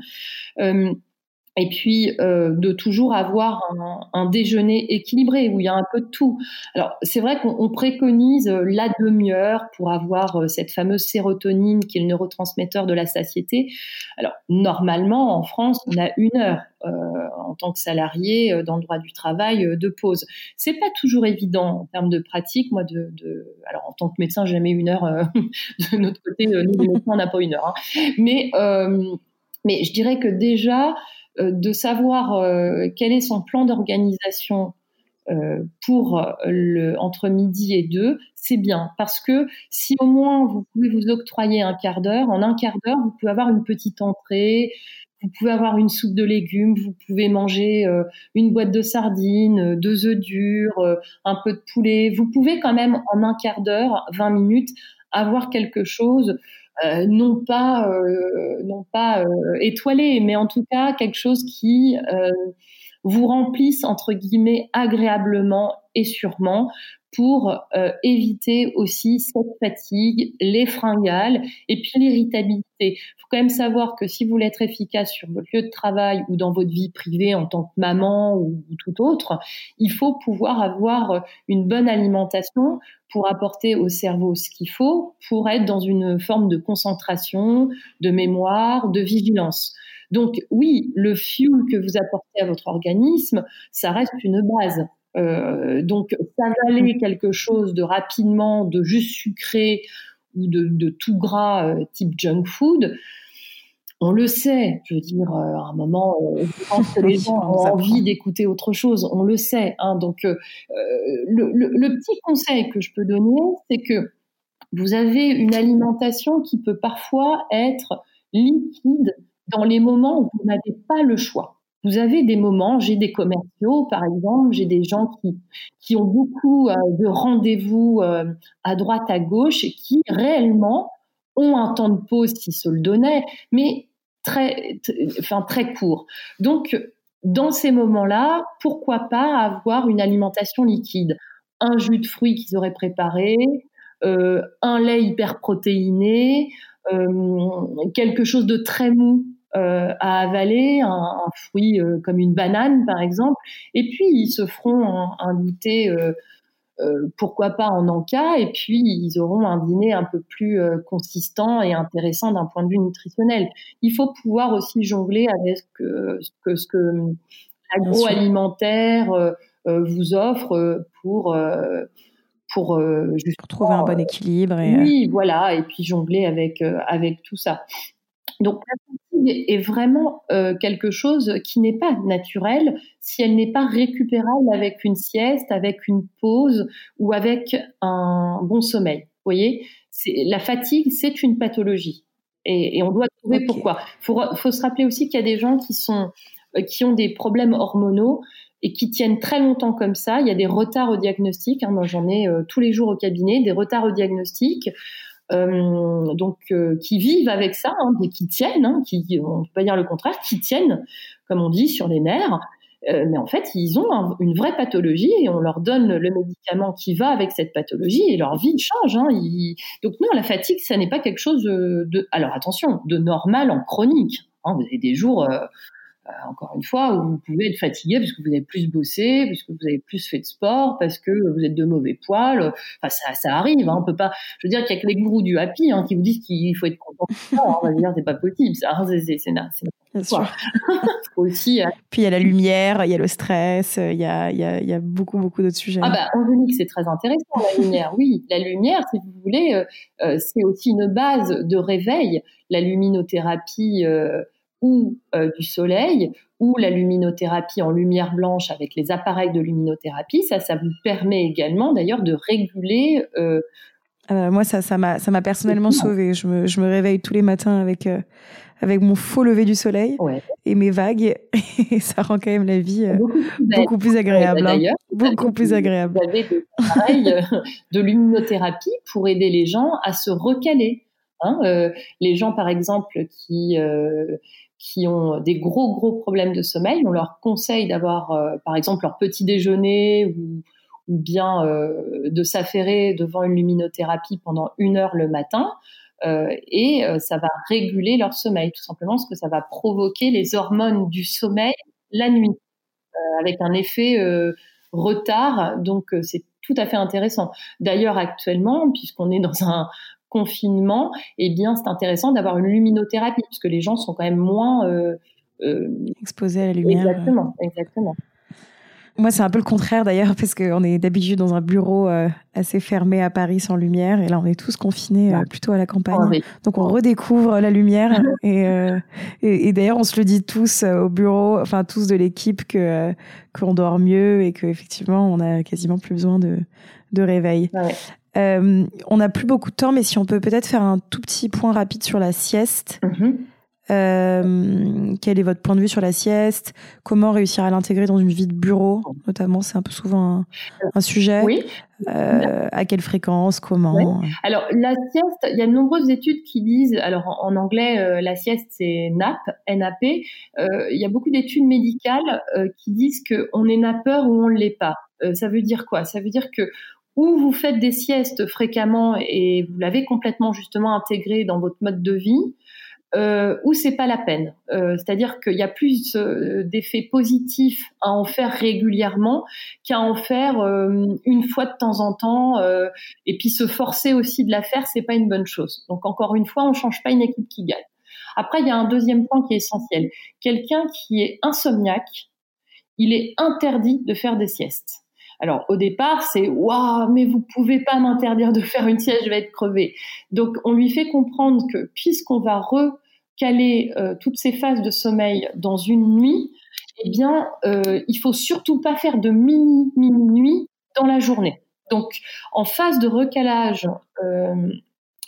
et puis euh, de toujours avoir un, un, déjeuner équilibré où il y a un peu de tout. Alors c'est vrai qu'on préconise euh, la demi-heure pour avoir euh, cette fameuse sérotonine qui est le neurotransmetteur de la satiété. Alors normalement en France on a une heure euh, en tant que salarié euh, dans le droit du travail de pause. C'est pas toujours évident en termes de pratique. Moi de, de alors en tant que médecin j'ai jamais une heure de notre côté. Nous médecins on n'a pas une heure. Hein. Mais mais je dirais que déjà euh, de savoir euh, quel est son plan d'organisation euh, pour entre midi et deux, c'est bien parce que si au moins vous pouvez vous octroyer un quart d'heure, en un quart d'heure vous pouvez avoir une petite entrée, vous pouvez avoir une soupe de légumes, vous pouvez manger une boîte de sardines, deux œufs durs, un peu de poulet. Vous pouvez quand même en un quart d'heure, 20 minutes, avoir quelque chose euh, non pas euh, non pas euh, étoilé, mais en tout cas quelque chose qui vous remplisse entre guillemets agréablement et sûrement pour éviter aussi cette fatigue, les fringales et puis l'irritabilité. Il faut quand même savoir que si vous voulez être efficace sur votre lieu de travail ou dans votre vie privée en tant que maman ou tout autre, il faut pouvoir avoir une bonne alimentation pour apporter au cerveau ce qu'il faut pour être dans une forme de concentration, de mémoire, de vigilance. Donc oui, le fuel que vous apportez à votre organisme, ça reste une base. Euh, donc s'avaler quelque chose de rapidement, de juste sucré ou de, de tout gras euh, type junk food, on le sait, je veux dire, euh, à un moment, je pense que les gens ont envie d'écouter autre chose, on le sait. Hein, donc, le, le, petit conseil que je peux donner, c'est que vous avez une alimentation qui peut parfois être liquide dans les moments où vous n'avez pas le choix. Vous avez des moments, j'ai des commerciaux par exemple, j'ai des gens qui, qui ont beaucoup de rendez-vous à droite, à gauche et qui réellement ont un temps de pause s'ils se le donnaient, mais très, enfin, très court. Donc, dans ces moments-là, pourquoi pas avoir une alimentation liquide? Un jus de fruits qu'ils auraient préparé, euh, un lait hyper protéiné, euh, quelque chose de très mou euh, à avaler, un, fruit comme une banane par exemple, et puis ils se feront un, un goûter euh, pourquoi pas en encas, et puis ils auront un dîner un peu plus euh, consistant et intéressant d'un point de vue nutritionnel. Il faut pouvoir aussi jongler avec ce que, ce que l'agroalimentaire euh, vous offre pour pour juste trouver un bon équilibre. Et, oui, voilà, et puis jongler avec avec tout ça. Donc est vraiment euh, quelque chose qui n'est pas naturel si elle n'est pas récupérable avec une sieste, avec une pause ou avec un bon sommeil. Vous voyez, la fatigue, c'est une pathologie. Et, on doit trouver pourquoi. Il faut, faut, se rappeler aussi qu'il y a des gens qui, sont, euh, qui ont des problèmes hormonaux et qui tiennent très longtemps comme ça. Il y a des retards au diagnostic. Hein. moi, j'en ai euh, tous les jours au cabinet, des retards au diagnostic. Euh, donc euh, qui vivent avec ça, hein, et qui tiennent, hein, qui, on peut pas dire le contraire, qui tiennent, comme on dit, sur les nerfs. Euh, mais en fait, ils ont une vraie pathologie et on leur donne le médicament qui va avec cette pathologie et leur vie change. Hein. Donc non, la fatigue, ça n'est pas quelque chose de, alors attention, de normal en chronique. Hein. Vous avez des jours, encore une fois, où vous pouvez être fatigué parce que vous avez plus bossé, parce que vous avez plus fait de sport, parce que vous êtes de mauvais poils. Enfin, ça, ça arrive. Hein. On peut pas. Je veux dire qu'il y a que les gourous du happy hein, qui vous disent qu'il faut être content. Hein. On va dire c'est pas possible. Ça, hein, c'est c'est aussi. Euh, Puis il y a la lumière, il y a le stress, il y a, il y a, il y a beaucoup beaucoup d'autres sujets. Ah bah en c'est très intéressant la lumière. Oui, la lumière, si vous voulez, euh, c'est aussi une base de réveil. La luminothérapie. Euh, ou euh, du soleil ou la luminothérapie en lumière blanche avec les appareils de luminothérapie, ça, ça vous permet également d'ailleurs de réguler. Euh, euh, moi, ça, ça m'a, ça m'a personnellement sauvé. Je me, je me réveille tous les matins avec avec mon faux lever du soleil et mes vagues, et ça rend quand même la vie beaucoup, plus, agréable. Hein. D'ailleurs, beaucoup plus agréable. Vous avez des appareils de luminothérapie pour aider les gens à se recaler. Hein, les gens, par exemple, qui qui ont des gros gros problèmes de sommeil, on leur conseille d'avoir euh, par exemple leur petit déjeuner ou, ou bien de s'affairer devant une luminothérapie pendant une heure le matin. et ça va réguler leur sommeil, tout simplement parce que ça va provoquer les hormones du sommeil la nuit, avec un effet retard. Donc c'est tout à fait intéressant. D'ailleurs, actuellement, puisqu'on est dans un confinement, eh bien, c'est intéressant d'avoir une luminothérapie, puisque les gens sont quand même moins euh, euh, exposés à la lumière. Exactement, exactement. Moi, c'est un peu le contraire d'ailleurs, parce qu'on est d'habitude dans un bureau euh, assez fermé à Paris sans lumière, et là, on est tous confinés euh, plutôt à la campagne. Donc, on redécouvre la lumière, et, euh, et, et d'ailleurs, on se le dit tous au bureau, enfin tous de l'équipe, que qu'on dort mieux et qu'effectivement, on a quasiment plus besoin de, de réveil. On n'a plus beaucoup de temps, mais si on peut peut-être faire un tout petit point rapide sur la sieste. Mm-hmm. Euh, quel est votre point de vue sur la sieste? Comment réussir à l'intégrer dans une vie de bureau, notamment C'est un peu souvent un, sujet. Oui. Euh, à quelle fréquence? Comment? Alors la sieste, il y a de nombreuses études qui disent, alors en, anglais euh, la sieste c'est NAP, NAP. il y a beaucoup d'études médicales qui disent que on est nappeur ou on ne l'est pas. ça veut dire quoi? Ça veut dire que ou vous faites des siestes fréquemment et vous l'avez complètement justement intégré dans votre mode de vie, euh, ou c'est pas la peine. Euh, c'est-à-dire qu'il y a plus euh, d'effets positifs à en faire régulièrement qu'à en faire euh, une fois de temps en temps. et puis se forcer aussi de la faire, c'est pas une bonne chose. Donc encore une fois, on change pas une équipe qui gagne. Après, il y a un deuxième point qui est essentiel. Quelqu'un qui est insomniaque, il est interdit de faire des siestes. Alors au départ, c'est waouh, mais vous pouvez pas m'interdire de faire une sieste, je vais être crevé. Donc on lui fait comprendre que puisqu'on va recaler euh, toutes ces phases de sommeil dans une nuit, eh bien euh, il faut surtout pas faire de mini mini nuit dans la journée. Donc en phase de recalage euh,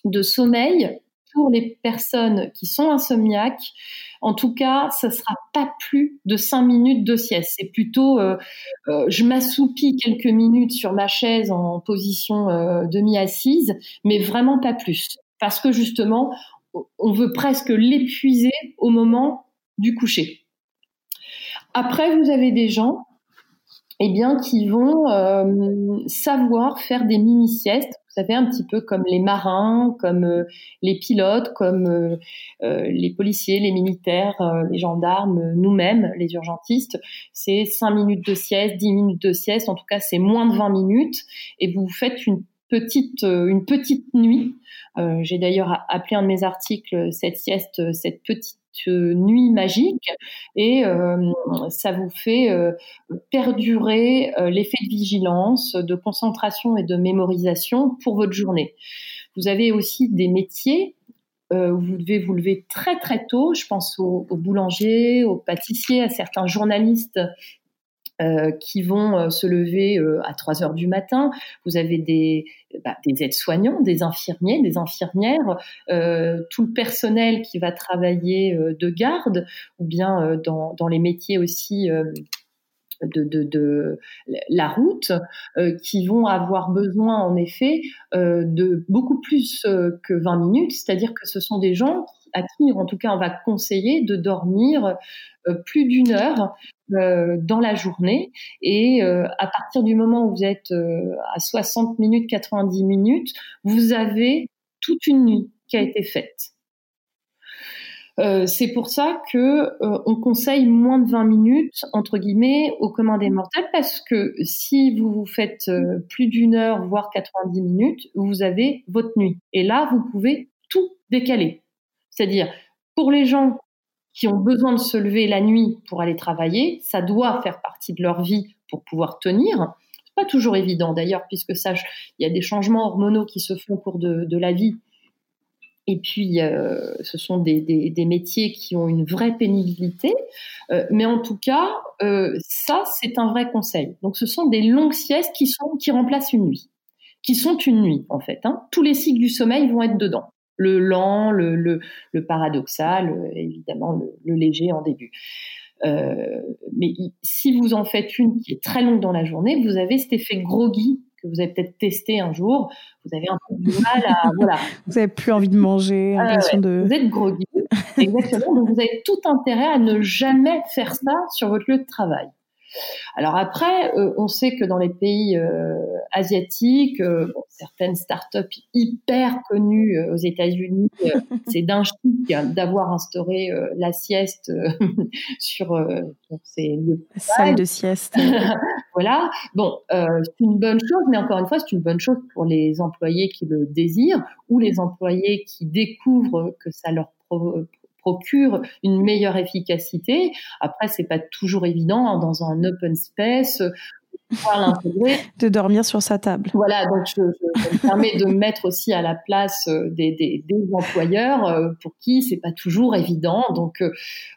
de sommeil pour les personnes qui sont insomniaques, en tout cas, ça sera pas plus de cinq minutes de sieste. C'est plutôt, euh, euh, je m'assoupis quelques minutes sur ma chaise en position euh, demi-assise, mais vraiment pas plus. Parce que justement, on veut presque l'épuiser au moment du coucher. Après, vous avez des gens eh bien, qui vont savoir faire des mini-siestes vous savez, un petit peu comme les marins, comme euh, les pilotes, comme euh, euh, les policiers, les militaires, les gendarmes, nous-mêmes, les urgentistes. C'est 5 minutes de sieste, 10 minutes de sieste, en tout cas c'est moins de 20 minutes, et vous faites une petite, une petite nuit. J'ai d'ailleurs appelé un de mes articles cette sieste, cette petite nuit magique et euh, ça vous fait euh, perdurer euh, l'effet de vigilance, de concentration et de mémorisation pour votre journée. Vous avez aussi des métiers où vous devez vous lever très très tôt. Je pense aux, aux boulangers, aux pâtissiers, à certains journalistes euh, qui vont euh, se lever euh, à 3 heures du matin. Vous avez des, bah, des aides-soignants, des infirmiers, des infirmières, tout le personnel qui va travailler de garde ou bien dans, les métiers aussi de, la route, qui vont avoir besoin en effet de beaucoup plus que 20 minutes, c'est-à-dire que ce sont des gens en tout cas, on va conseiller de dormir plus d'une heure euh, dans la journée. Et euh, à partir du moment où vous êtes euh, à 60 minutes, 90 minutes, vous avez toute une nuit qui a été faite. c'est pour ça que on conseille moins de 20 minutes entre guillemets au commun des mortels parce que si vous vous faites plus d'une heure voire 90 minutes, vous avez votre nuit et là vous pouvez tout décaler. C'est-à-dire pour les gens qui ont besoin de se lever la nuit pour aller travailler, ça doit faire partie de leur vie pour pouvoir tenir. C'est pas toujours évident d'ailleurs, puisque ça, il y a des changements hormonaux qui se font au cours de, la vie. Et puis, euh, ce sont des, métiers qui ont une vraie pénibilité. Euh, mais en tout cas, euh, ça, c'est un vrai conseil. Donc, ce sont des longues siestes qui, remplacent une nuit, qui sont une nuit, en fait. Hein. Tous les cycles du sommeil vont être dedans le lent, le, le, paradoxal, évidemment le, léger en début. Euh, mais si vous en faites une qui est très longue dans la journée, vous avez cet effet groggy que vous avez peut-être testé un jour. Vous avez un peu de mal à voilà. vous avez plus envie de manger, ah de. Vous êtes groggy. Exactement. Donc vous avez tout intérêt à ne jamais faire ça sur votre lieu de travail. Alors après, euh, on sait que dans les pays euh, asiatiques, euh, certaines startups hyper connues aux États-Unis, c'est d'un chic d'avoir instauré la sieste sur, ces lieux salle de sieste. voilà. Bon, c'est une bonne chose, mais encore une fois, c'est une bonne chose pour les employés qui le désirent ou les employés qui découvrent que ça leur procure une meilleure efficacité. Après, c'est pas toujours évident hein, dans un open space de dormir sur sa table. Voilà, donc je, me permets de mettre aussi à la place euh, des, des, des employeurs euh, pour qui c'est pas toujours évident. Donc, euh,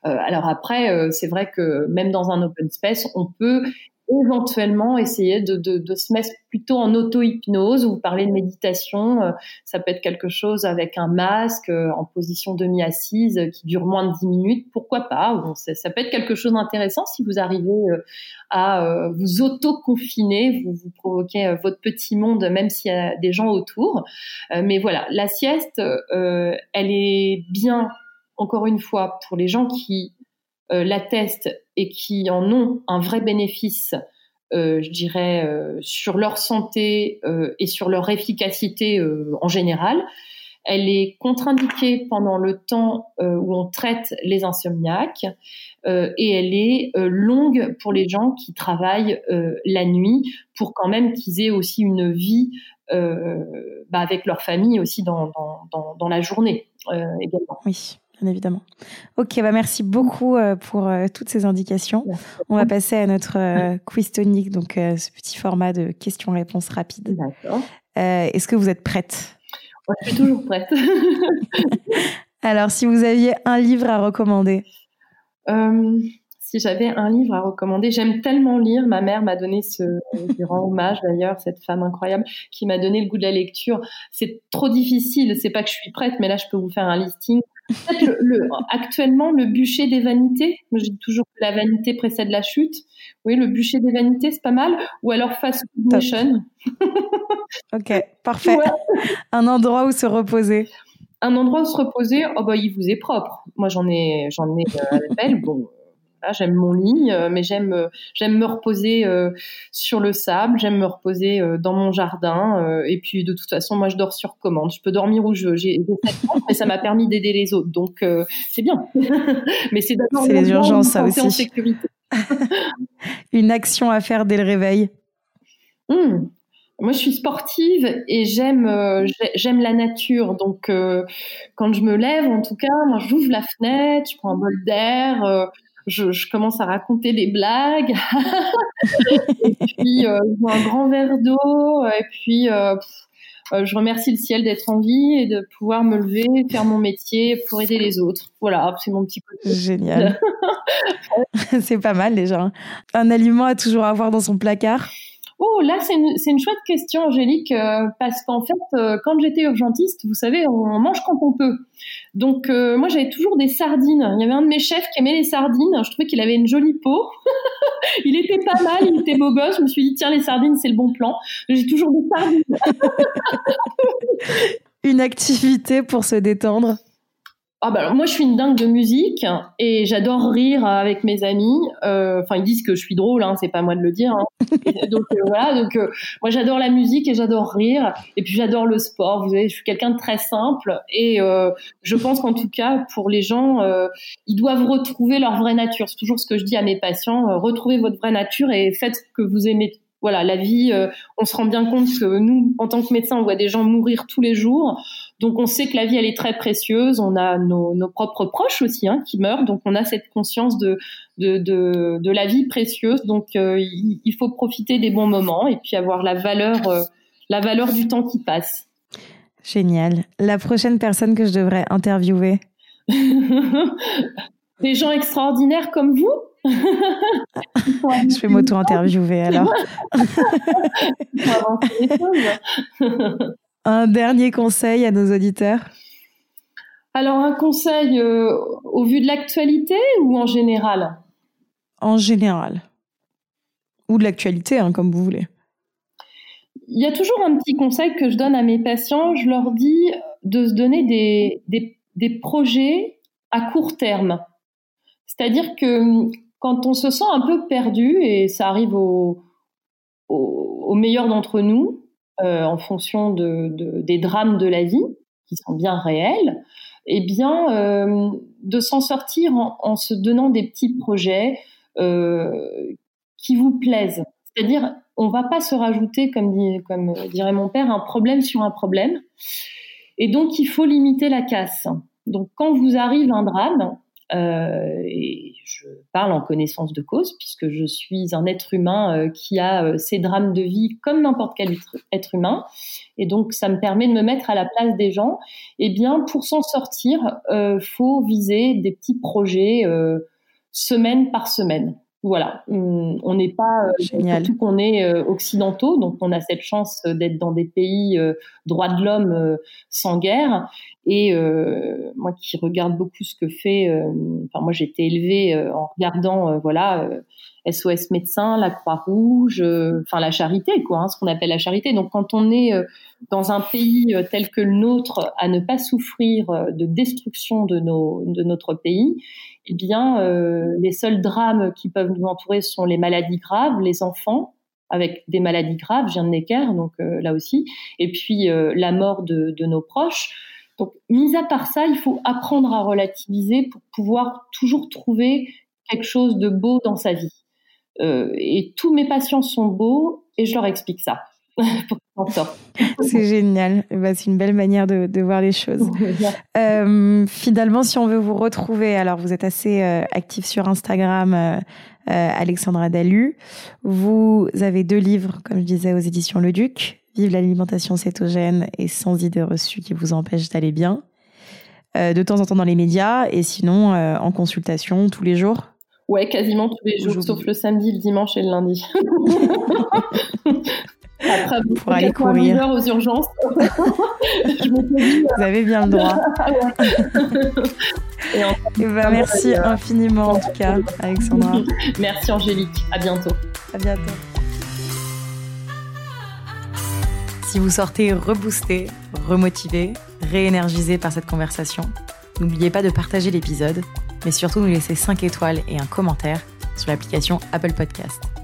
alors après, c'est vrai que même dans un open space, on peut éventuellement essayer de, de, de, se mettre plutôt en auto-hypnose. Vous parlez de méditation, euh, ça peut être quelque chose avec un masque euh, en position demi-assise euh, qui dure moins de 10 minutes. Pourquoi pas ça, peut être quelque chose d'intéressant si vous arrivez à vous auto-confiner, vous, vous provoquez votre petit monde même s'il y a des gens autour. mais voilà, la sieste, elle est bien, encore une fois, pour les gens qui euh, l'attestent et qui en ont un vrai bénéfice, euh, je dirais, euh, sur leur santé et sur leur efficacité en général. Elle est contre-indiquée pendant le temps où on traite les insomniaques et elle est longue pour les gens qui travaillent la nuit pour quand même qu'ils aient aussi une vie bah, avec leur famille aussi dans, la journée. Oui bien évidemment. Ok, bah merci beaucoup euh, pour euh, toutes ces indications. On va passer à notre euh, quiz tonique, donc ce petit format de questions-réponses rapides. D'accord. Est-ce que vous êtes prête? Je suis toujours prête. Alors, si vous aviez un livre à recommander? Si j'avais un livre à recommander, j'aime tellement lire. Ma mère m'a donné ce, je rends hommage d'ailleurs, cette femme incroyable qui m'a donné le goût de la lecture. C'est trop difficile. C'est pas que je suis prête, mais là, je peux vous faire un listing. Le, actuellement, le bûcher des vanités. Je dis toujours que la vanité précède la chute. Oui, le bûcher des vanités, c'est pas mal. Ou alors Fast Nation. ok, parfait. Un endroit où se reposer. Un endroit où se reposer, oh bah il vous est propre. Moi j'en ai j'en ai euh, Bon, j'aime mon lit, euh, mais j'aime euh, j'aime me reposer euh, sur le sable, j'aime me reposer dans mon jardin. et puis de toute façon, moi je dors sur commande. Je peux dormir où je veux. J'ai mais ça m'a permis d'aider les autres, donc c'est bien. mais c'est d'abord les urgences, ça aussi. En sécurité. Une action à faire dès le réveil. Hmm. Moi, je suis sportive et j'aime j'aime la nature. Donc, quand je me lève, en tout cas, moi, j'ouvre la fenêtre, je prends un bol d'air, je, je, commence à raconter des blagues. et puis, euh, je bois un grand verre d'eau. Et puis, euh, euh, je remercie le ciel d'être en vie et de pouvoir me lever, faire mon métier pour aider les autres. Voilà, c'est mon petit côté. Génial. c'est pas mal déjà. Un aliment à toujours avoir dans son placard? Oh, là, c'est une, une, chouette question, Angélique, euh, parce qu'en fait, euh, quand j'étais urgentiste, vous savez, on mange quand on peut. Donc, euh, moi, j'avais toujours des sardines. Il y avait un de mes chefs qui aimait les sardines. Je trouvais qu'il avait une jolie peau. il était pas mal, il était beau gosse. Je me suis dit, tiens, les sardines, c'est le bon plan. J'ai toujours des sardines. une activité pour se détendre ah bah moi je suis une dingue de musique et j'adore rire avec mes amis. Euh, enfin ils disent que je suis drôle, hein, c'est pas moi de le dire. Hein. donc euh, voilà, donc euh, moi j'adore la musique et j'adore rire et puis j'adore le sport. Vous savez, je suis quelqu'un de très simple et je pense qu'en tout cas pour les gens, ils doivent retrouver leur vraie nature. C'est toujours ce que je dis à mes patients retrouvez votre vraie nature et faites ce que vous aimez voilà, la vie, on se rend bien compte que nous, en tant que médecins, on voit des gens mourir tous les jours. Donc, on sait que la vie, elle est très précieuse. On a nos, propres proches aussi hein, qui meurent. Donc, on a cette conscience de, de, la vie précieuse. Donc, euh, il, faut profiter des bons moments et puis avoir la valeur, euh, la valeur du temps qui passe. Génial. La prochaine personne que je devrais interviewer? Des gens extraordinaires comme vous? Je vais m'auto-interviewer alors. un dernier conseil à nos auditeurs? Alors un conseil euh, au vu de l'actualité ou en général? En général. Ou de l'actualité, hein, comme vous voulez. Il y a toujours un petit conseil que je donne à mes patients. Je leur dis de se donner des, des, des projets à court terme. C'est-à-dire que quand on se sent un peu perdu, et ça arrive au, au, meilleur d'entre nous, euh, en fonction de, des drames de la vie, qui sont bien réels, eh bien, euh, de s'en sortir en, se donnant des petits projets euh, qui vous plaisent. C'est-à-dire, on va pas se rajouter, comme, dit, comme dirait mon père, un problème sur un problème. Et donc, il faut limiter la casse. Donc, quand vous arrive un drame, euh, et je parle en connaissance de cause puisque je suis un être humain euh, qui a euh, ses drames de vie comme n'importe quel être humain. Et donc, ça me permet de me mettre à la place des gens. Eh bien, pour s'en sortir, euh, faut viser des petits projets semaine par semaine. Voilà, on n'est pas, euh, surtout qu'on est euh, occidentaux, donc on a cette chance d'être dans des pays euh, droits de l'homme sans guerre. Et moi qui regarde beaucoup ce que fait, enfin moi j'ai été élevée en regardant, voilà, SOS médecins, la Croix-Rouge, enfin la charité, quoi, hein, ce qu'on appelle la charité. Donc quand on est dans un pays tel que le nôtre, à ne pas souffrir de destruction de nos, de notre pays, eh bien, euh, les seuls drames qui peuvent nous entourer sont les maladies graves, les enfants avec des maladies graves, viens de Necker, donc euh, là aussi, et puis euh, la mort de, de, nos proches. Donc, mis à part ça, il faut apprendre à relativiser pour pouvoir toujours trouver quelque chose de beau dans sa vie. et tous mes patients sont beaux, et je leur explique ça. c'est génial. Bah, c'est une belle manière de, voir les choses. Euh, finalement, si on veut vous retrouver, alors vous êtes assez euh, actif sur Instagram, euh, Alexandra Dalu. Vous avez deux livres, comme je disais, aux éditions Le Duc. Vive l'alimentation cétogène et sans idées reçues qui vous empêchent d'aller bien. de temps en temps dans les médias et sinon en consultation tous les jours. Ouais, quasiment tous les jours, sauf le samedi, le dimanche et le lundi. Après, pour aller courir aux urgences. Vous avez bien le droit. et merci infiniment en tout cas, Alexandra. merci Angélique. À bientôt. À bientôt. Si vous sortez reboosté, remotivé, réénergisé par cette conversation, n'oubliez pas de partager l'épisode, mais surtout nous laisser 5 étoiles et un commentaire sur l'application Apple Podcast.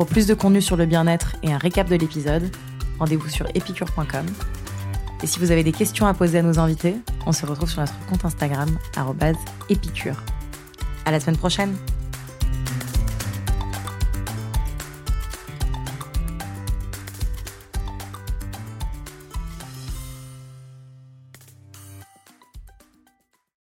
Pour plus de contenu sur le bien-être et un récap de l'épisode, rendez-vous sur epicure.com. Et si vous avez des questions à poser à nos invités, on se retrouve sur notre compte Instagram, épicure. À la semaine prochaine!